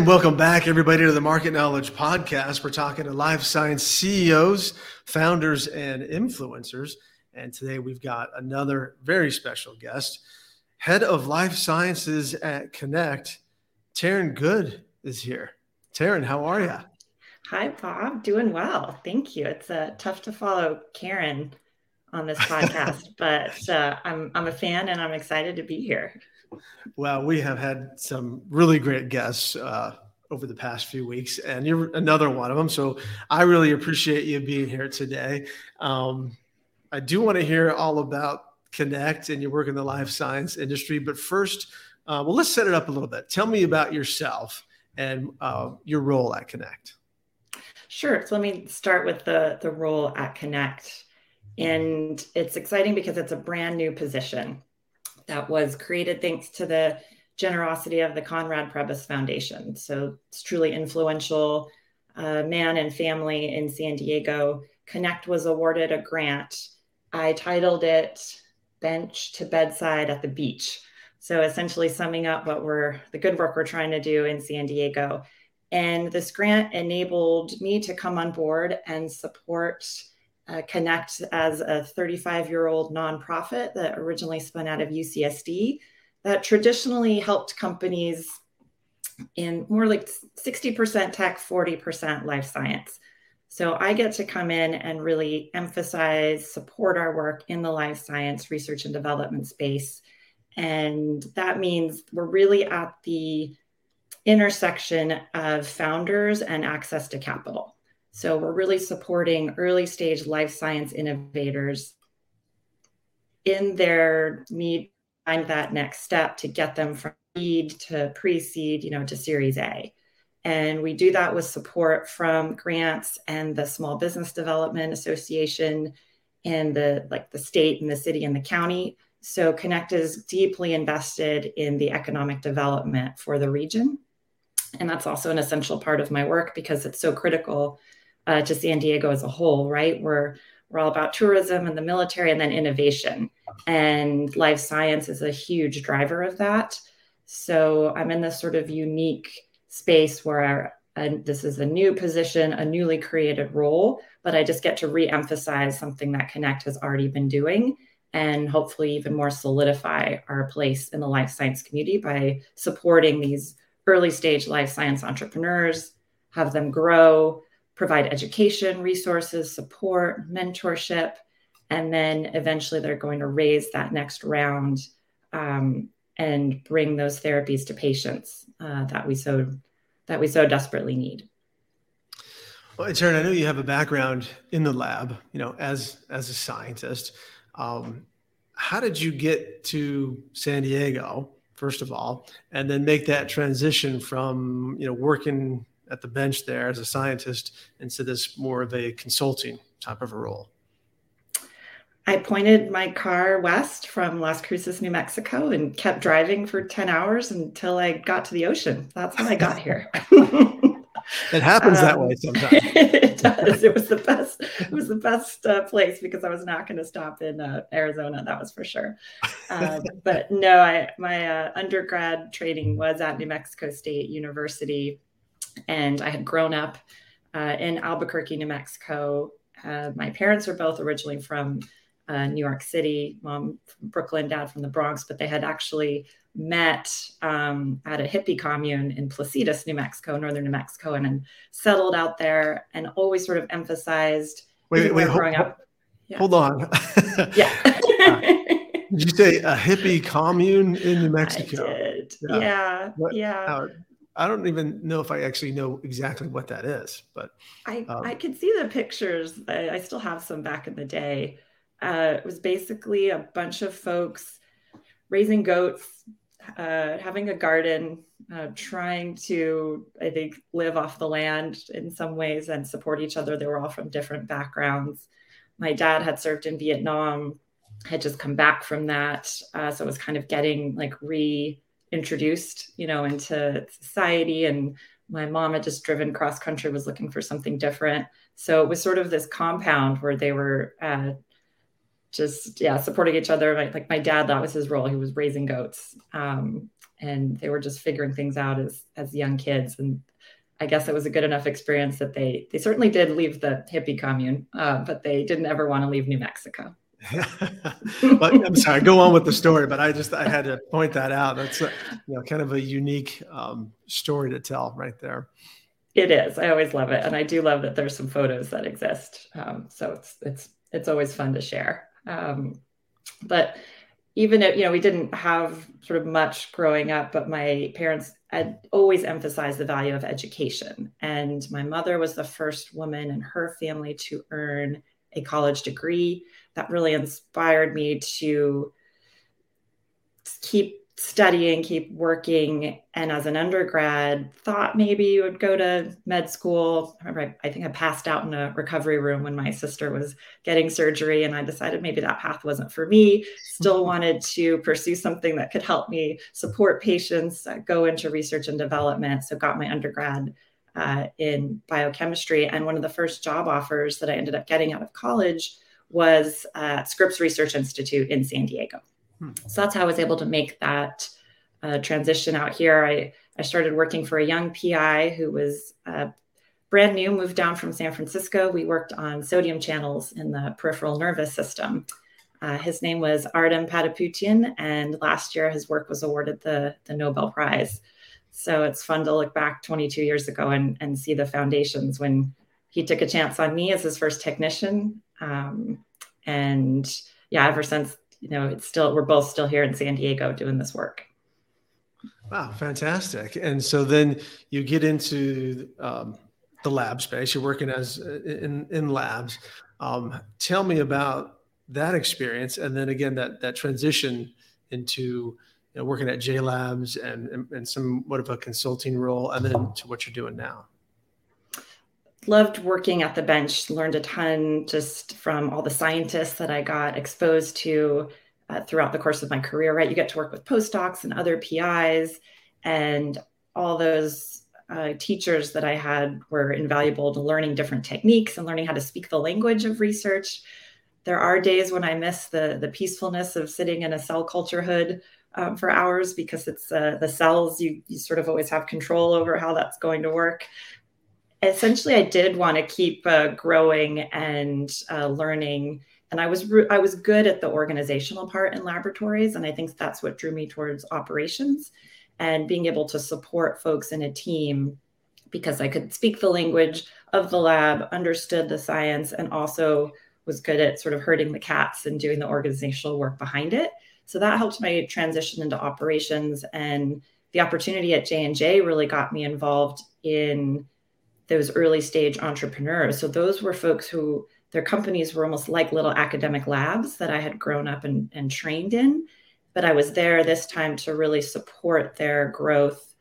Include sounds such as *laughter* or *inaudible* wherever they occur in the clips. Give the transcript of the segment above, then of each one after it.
And welcome back, everybody, to the Market Knowledge Podcast. We're talking to life science CEOs, founders, and influencers. And today we've got another very special guest, head of life sciences at Connect, Taryn Good is here. Taryn, how are you? Hi, Bob. Doing well. Thank you. It's uh, tough to follow Karen on this *laughs* podcast, but uh, I'm, I'm a fan and I'm excited to be here. Well, we have had some really great guests uh, over the past few weeks, and you're another one of them. So I really appreciate you being here today. Um, I do want to hear all about Connect and your work in the life science industry. But first, uh, well, let's set it up a little bit. Tell me about yourself and uh, your role at Connect. Sure. So let me start with the, the role at Connect. And it's exciting because it's a brand new position that was created thanks to the generosity of the Conrad Prebys Foundation. So it's truly influential uh, man and family in San Diego. Connect was awarded a grant. I titled it Bench to Bedside at the Beach. So essentially summing up what we're the good work we're trying to do in San Diego. And this grant enabled me to come on board and support uh, Connect as a 35 year old nonprofit that originally spun out of UCSD that traditionally helped companies in more like 60% tech, 40% life science. So I get to come in and really emphasize, support our work in the life science research and development space. And that means we're really at the intersection of founders and access to capital. So we're really supporting early stage life science innovators in their need find that next step to get them from seed to pre-seed, you know, to series A. And we do that with support from grants and the Small Business Development Association and the like the state and the city and the county. So Connect is deeply invested in the economic development for the region. And that's also an essential part of my work because it's so critical uh, to San Diego as a whole, right? We're we're all about tourism and the military and then innovation. And life science is a huge driver of that. So I'm in this sort of unique space where I, this is a new position, a newly created role, but I just get to re-emphasize something that Connect has already been doing and hopefully even more solidify our place in the life science community by supporting these early stage life science entrepreneurs, have them grow, provide education, resources, support, mentorship, and then eventually they're going to raise that next round um, and bring those therapies to patients uh, that we so that we so desperately need. Well, Taryn, I know you have a background in the lab, you know, as as a scientist. Um, how did you get to San Diego, first of all, and then make that transition from you know working at the bench there as a scientist into this more of a consulting type of a role? I pointed my car west from Las Cruces, New Mexico, and kept driving for 10 hours until I got to the ocean. That's how I got *laughs* here. it happens um, that way *laughs* sometimes. it does. It was the best. It was the best uh, place because I was not going to stop in uh, Arizona. That was for sure. Uh, but no, I my uh, undergrad training was at New Mexico State University and I had grown up uh, in Albuquerque, New Mexico. Uh, my parents were both originally from uh, New York City, mom from Brooklyn, dad from the Bronx, but they had actually met um, at a hippie commune in Placitas, New Mexico, northern New Mexico, and then settled out there and always sort of emphasized wait, wait, growing hold, up. Yeah. Hold on. *laughs* yeah. *laughs* did you say a hippie commune in New Mexico? Yeah. Yeah. yeah. I don't even know if I actually know exactly what that is, but I um, I could see the pictures. I, I, still have some back in the day. Uh, it was basically a bunch of folks raising goats, uh, having a garden, uh, trying to I think live off the land in some ways and support each other. They were all from different backgrounds. My dad had served in Vietnam, had just come back from that, uh, so it was kind of getting like re introduced, you know, into society. And my mom had just driven cross country, was looking for something different. So it was sort of this compound where they were uh, just yeah supporting each other like my dad that was his role he was raising goats um, and they were just figuring things out as as young kids and i guess it was a good enough experience that they they certainly did leave the hippie commune uh, but they didn't ever want to leave new mexico *laughs* but I'm sorry, go on with the story, but I just I had to point that out. That's a, you know kind of a unique um, story to tell right there. It is. I always love it, and I do love that there's some photos that exist. Um, so it's it's it's always fun to share. Um, but even if you know we didn't have sort of much growing up, but my parents had always emphasized the value of education, and my mother was the first woman in her family to earn a college degree. That really inspired me to keep studying, keep working. And as an undergrad, thought maybe you would go to med school. I remember I, I, think I passed out in a recovery room when my sister was getting surgery, and I decided maybe that path wasn't for me. Still mm-hmm. wanted to pursue something that could help me support patients, uh, go into research and development. So got my undergrad uh, in biochemistry. And one of the first job offers that I ended up getting out of college was at Scripps Research Institute in San Diego. Hmm. So that's how I was able to make that uh, transition out here. I, I started working for a young PI who was uh, brand new, moved down from San Francisco. We worked on sodium channels in the peripheral nervous system. Uh, his name was Ardem Patapoutian, and last year his work was awarded the, the Nobel Prize. So it's fun to look back 22 years ago and, and see the foundations when he took a chance on me as his first technician. Um, and yeah, ever since you know, it's still we're both still here in San Diego doing this work. Wow, fantastic! And so then you get into um, the lab space. You're working as in in labs. Um, tell me about that experience, and then again that that transition into you know, working at J Labs and, and and somewhat of a consulting role, and then to what you're doing now loved working at the bench, learned a ton just from all the scientists that I got exposed to uh, throughout the course of my career, right? You get to work with postdocs and other PIs, and all those uh, teachers that I had were invaluable to learning different techniques and learning how to speak the language of research. There are days when I miss the, the peacefulness of sitting in a cell culture hood um, for hours because it's uh, the cells, you, you sort of always have control over how that's going to work essentially I did want to keep uh, growing and uh, learning. And I was re- I was good at the organizational part in laboratories, and I think that's what drew me towards operations and being able to support folks in a team because I could speak the language of the lab, understood the science, and also was good at sort of herding the cats and doing the organizational work behind it. So that helped my transition into operations, and the opportunity at J and J really got me involved in those early stage entrepreneurs. So those were folks who their companies were almost like little academic labs that I had grown up and, and trained in. But I was there this time to really support their growth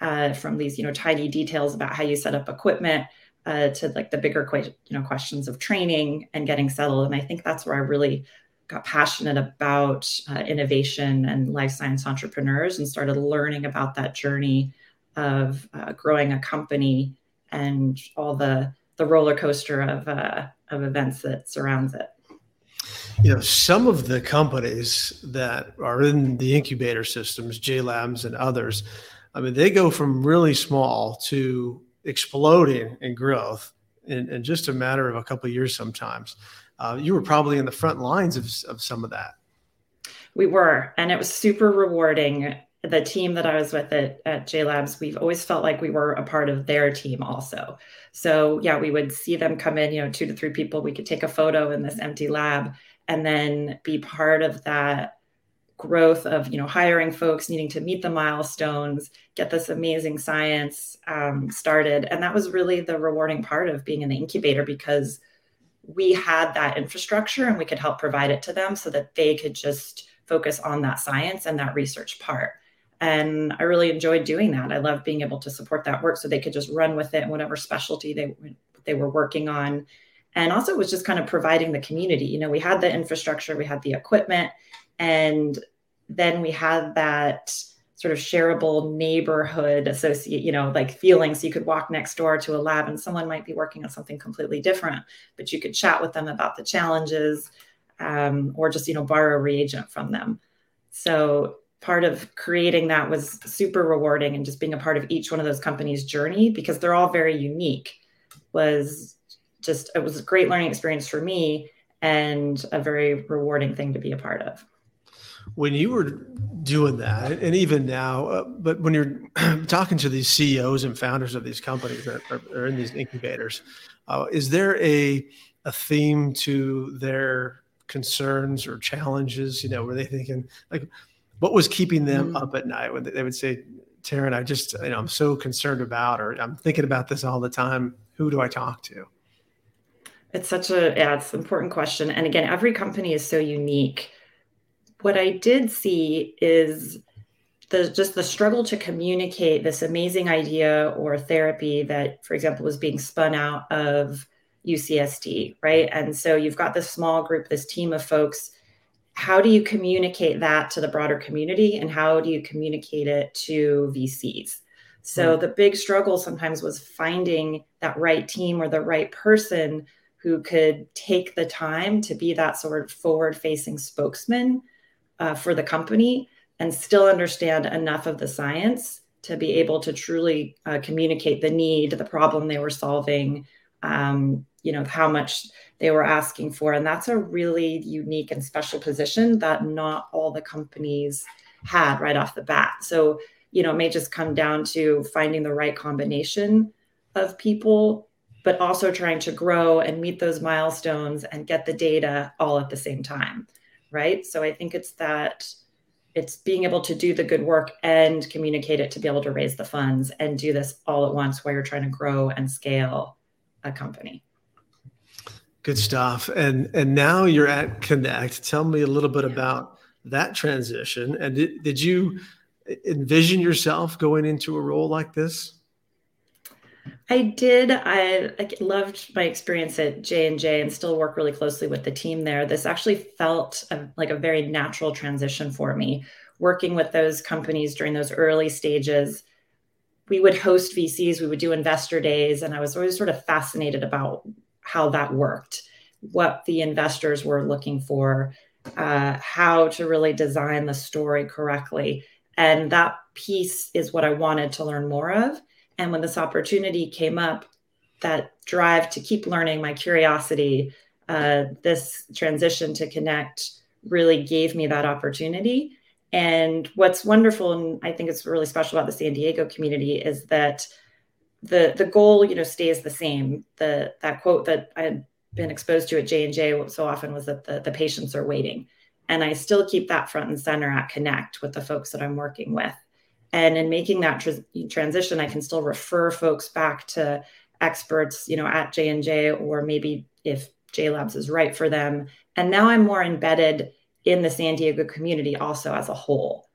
uh, from these, you know, tiny details about how you set up equipment uh, to like the bigger, you know, questions of training and getting settled. And I think that's where I really got passionate about uh, innovation and life science entrepreneurs and started learning about that journey of uh, growing a company and all the the roller coaster of uh, of events that surrounds it. You know, some of the companies that are in the incubator systems, J Labs and others, I mean, they go from really small to exploding in growth in, in just a matter of a couple of years sometimes. Uh, you were probably in the front lines of, of some of that. We were, and it was super rewarding the team that I was with at, at J Labs, we've always felt like we were a part of their team also. So yeah, we would see them come in, you know, two to three people. We could take a photo in this empty lab and then be part of that growth of, you know, hiring folks, needing to meet the milestones, get this amazing science um, started. And that was really the rewarding part of being in the incubator because we had that infrastructure and we could help provide it to them so that they could just focus on that science and that research part and i really enjoyed doing that. I loved being able to support that work so they could just run with it and whatever specialty they they were working on. And also it was just kind of providing the community. You know we had the infrastructure we had the equipment and then we had that sort of shareable neighborhood associate you know like feeling so you could walk next door to a lab and someone might be working on something completely different but you could chat with them about the challenges um, or just you know borrow a reagent from them. So part of creating that was super rewarding and just being a part of each one of those companies' journey because they're all very unique was just it was a great learning experience for me and a very rewarding thing to be a part of. When you were doing that and even now uh, but when you're *clears throat* talking to these ceos and founders of these companies that are, are in these incubators uh, is there a a theme to their concerns or challenges you know were they thinking like what was keeping them mm. up at night when they would say taryn i just you know i'm so concerned about or i'm thinking about this all the time who do i talk to it's such a yeah it's an important question and again every company is so unique what I did see is the just the struggle to communicate this amazing idea or therapy that, for example, was being spun out of UCSD, right? And so you've got this small group, this team of folks. How do you communicate that to the broader community, and how do you communicate it to VCs? So mm. the big struggle sometimes was finding that right team or the right person who could take the time to be that sort of forward-facing spokesman uh, for the company and still understand enough of the science to be able to truly uh, communicate the need, the problem they were solving, um, you know, how much they were asking for. And that's a really unique and special position that not all the companies had right off the bat. So, you know, it may just come down to finding the right combination of people, but also trying to grow and meet those milestones and get the data all at the same time right? So I think it's that it's being able to do the good work and communicate it to be able to raise the funds and do this all at once while you're trying to grow and scale a company. Good stuff. And and now you're at Connect. Tell me a little bit yeah. about that transition. And did, did you envision yourself going into a role like this? I did. I, I loved my experience at J and J, and still work really closely with the team there. This actually felt a, like a very natural transition for me. Working with those companies during those early stages, we would host VCs, we would do investor days, and I was always sort of fascinated about how that worked, what the investors were looking for, uh, how to really design the story correctly, and that piece is what I wanted to learn more of and when this opportunity came up, that drive to keep learning, my curiosity, uh, this transition to connect really gave me that opportunity. And what's wonderful, and I think it's really special about the San Diego community, is that the the goal, you know, stays the same. The that quote that I had been exposed to at J and J so often was that the the patients are waiting, and I still keep that front and center at Connect with the folks that I'm working with. And in making that tr- transition, I can still refer folks back to experts, you know, at J and J, or maybe if J Labs is right for them. And now I'm more embedded in the San Diego community also as a whole.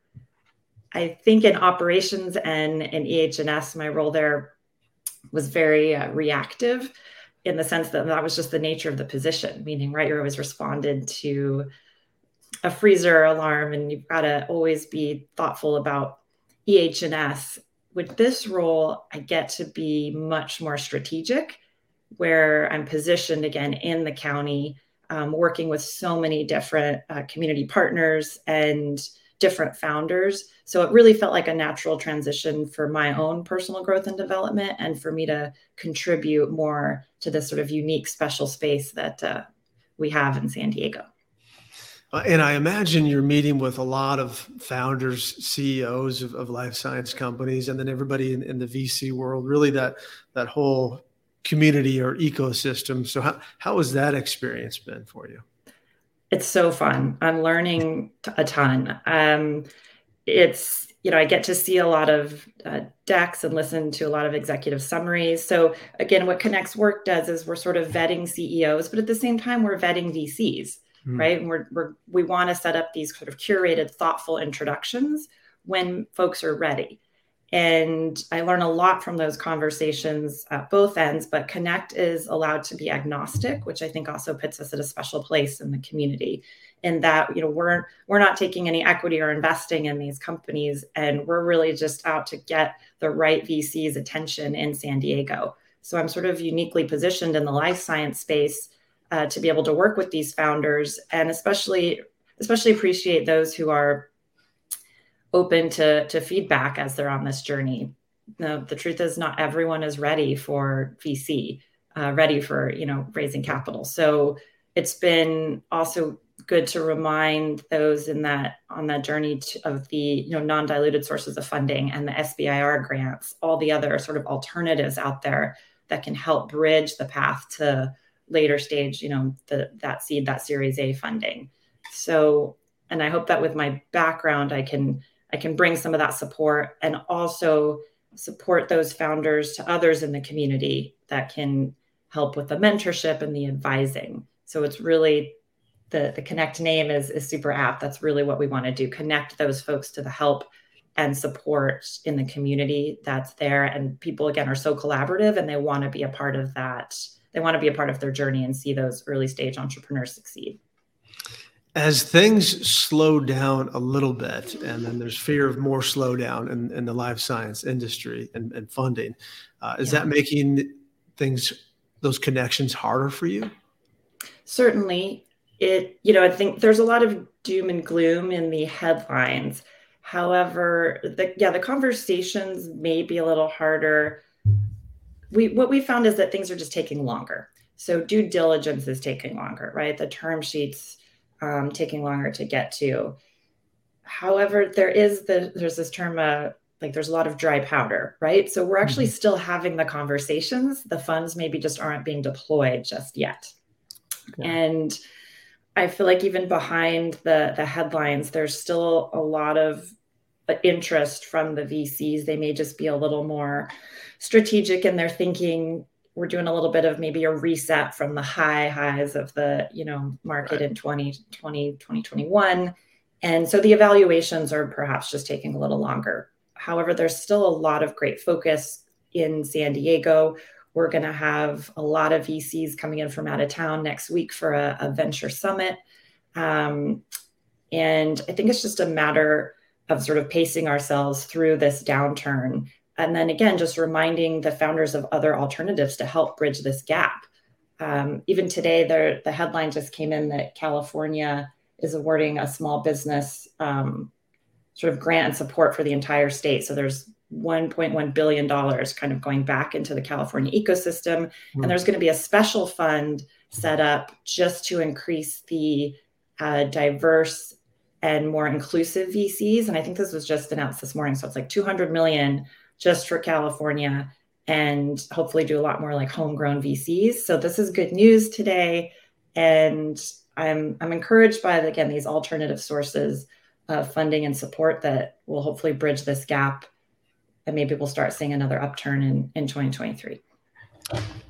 I think in operations and in EHS, my role there was very uh, reactive in the sense that that was just the nature of the position, meaning, right, you're always responded to a freezer alarm and you've got to always be thoughtful about EH&S, with this role, I get to be much more strategic, where I'm positioned again in the county, um, working with so many different uh, community partners and different founders. So it really felt like a natural transition for my own personal growth and development, and for me to contribute more to this sort of unique, special space that uh, we have in San Diego. Uh, and I imagine you're meeting with a lot of founders, CEOs of, of life science companies, and then everybody in, in, the VC world, really that that whole community or ecosystem. So how, how has that experience been for you? It's so fun. I'm learning a ton. Um, it's, you know, I get to see a lot of uh, decks and listen to a lot of executive summaries. So again, what Connect's work does is we're sort of vetting CEOs, but at the same time, we're vetting VCs mm. right? And we're, we're we want to set up these sort of curated, thoughtful introductions when folks are ready. And I learn a lot from those conversations at both ends, but Connect is allowed to be agnostic, which I think also puts us at a special place in the community. In that, you know, we're we're not taking any equity or investing in these companies, and we're really just out to get the right VC's attention in San Diego. So I'm sort of uniquely positioned in the life science space uh, to be able to work with these founders and especially especially appreciate those who are open to to feedback as they're on this journey. The truth is not everyone is ready for VC, uh, ready for you know raising capital. So it's been also good to remind those in that on that journey to, of the you know non-diluted sources of funding and the SBIR grants, all the other sort of alternatives out there that can help bridge the path to later stage, you know, the that seed, that Series A funding. So, and I hope that with my background, I can I can bring some of that support and also support those founders to others in the community that can help with the mentorship and the advising. So it's really the the connect name is is super apt. That's really what we want to do. Connect those folks to the help and support in the community that's there. And people again are so collaborative and they want to be a part of that. They want to be a part of their journey and see those early stage entrepreneurs succeed. As things slow down a little bit, and then there's fear of more slowdown in, in the life science industry and, and funding, uh, is yeah. that making things, those connections harder for you? Certainly. It, you know, I think there's a lot of doom and gloom in the headlines. However, the, yeah, the conversations may be a little harder. We, what we found is that things are just taking longer. So due diligence is taking longer, right? The term sheets um, taking longer to get to. However, there is the there's this term uh, like there's a lot of dry powder, right? So we're actually mm-hmm. still having the conversations. The funds maybe just aren't being deployed just yet. Okay. And I feel like even behind the the headlines, there's still a lot of interest from the VCs. They may just be a little more strategic in their thinking we're doing a little bit of maybe a reset from the high highs of the you know market right. in 2020 2021 and so the evaluations are perhaps just taking a little longer. However there's still a lot of great focus in san diego. We're going to have a lot of vcs coming in from out of town next week for a, a venture summit. Um, and i think it's just a matter of sort of pacing ourselves through this downturn and then again just reminding the founders of other alternatives to help bridge this gap. Um, even today there, the headline just came in that california is awarding a small business um, sort of grant and support for the entire state. So there's 1.1 billion dollars kind of going back into the california ecosystem. Mm. and there's going to be a special fund set up just to increase the uh, diverse and more inclusive vcs and i think this was just announced this morning so it's like 200 million just for California and hopefully do a lot more like homegrown VCs. So this is good news today. And I'm I'm encouraged by again these alternative sources of funding and support that will hopefully bridge this gap and maybe we'll start seeing another upturn in, in 2023.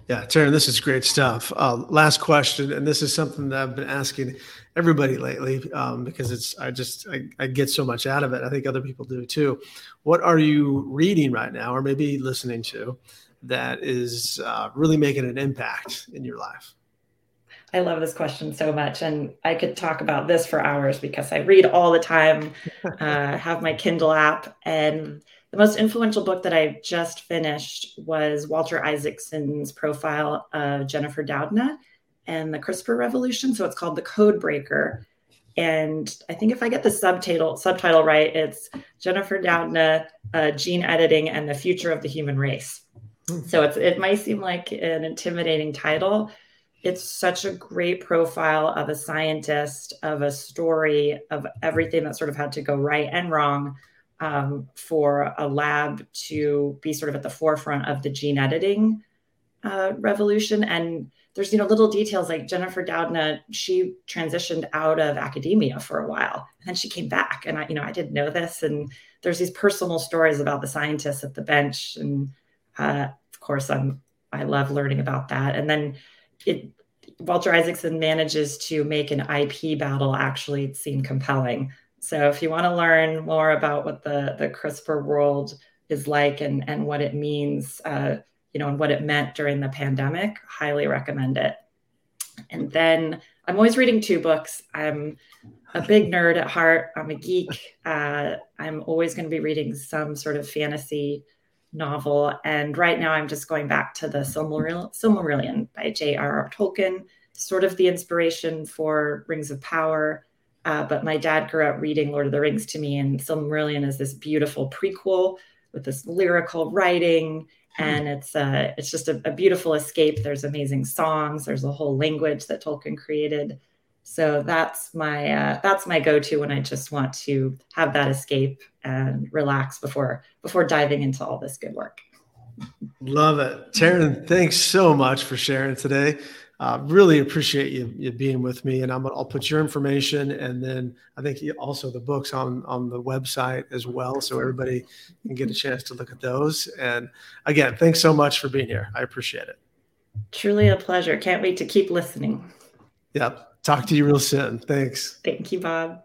Yeah, Taryn, this is great stuff. Uh, last question, and this is something that I've been asking everybody lately um, because it's I just I, I, get so much out of it. I think other people do too. What are you reading right now, or maybe listening to, that is uh, really making an impact in your life? I love this question so much, and I could talk about this for hours because I read all the time. *laughs* uh, have my Kindle app, and the most influential book that I just finished was Walter Isaacson's profile of Jennifer Doudna and the CRISPR revolution. So it's called The Code Breaker. And I think if I get the subtitle subtitle right, it's Jennifer Doudna, uh, Gene Editing and the Future of the Human Race. Hmm. So it's it might seem like an intimidating title. It's such a great profile of a scientist, of a story, of everything that sort of had to go right and wrong um, for a lab to be sort of at the forefront of the gene editing uh, revolution. And there's you know little details like Jennifer Doudna, she transitioned out of academia for a while, and then she came back. And I, you know, I didn't know this. And there's these personal stories about the scientists at the bench, and uh, of course, I'm I love learning about that. And then it Walter Isaacson manages to make an IP battle actually seem compelling. So if you want to learn more about what the the CRISPR world is like and and what it means, uh, you know, and what it meant during the pandemic, highly recommend it. And then I'm always reading two books. I'm a big nerd at heart. I'm a geek. Uh, I'm always going to be reading some sort of fantasy novel. And right now, I'm just going back to the Silmarillion, Silmarillion by J.R.R. Tolkien. sort of the inspiration for Rings of Power. Uh, but my dad grew up reading Lord of the Rings to me, and Silmarillion is this beautiful prequel with this lyrical writing, hmm. and it's uh, it's just a, a beautiful escape. There's amazing songs. There's a whole language that Tolkien created. So that's my uh, that's my go-to when I just want to have that escape and relax before before diving into all this good work. Love it, Taryn. Thanks so much for sharing today. Uh, really appreciate you, you being with me, and I'm, I'll put your information and then I think also the books on on the website as well, so everybody can get a chance to look at those. And again, thanks so much for being here. I appreciate it. Truly a pleasure. Can't wait to keep listening. Yep. Talk to you real soon. Thanks. Thank you, Bob.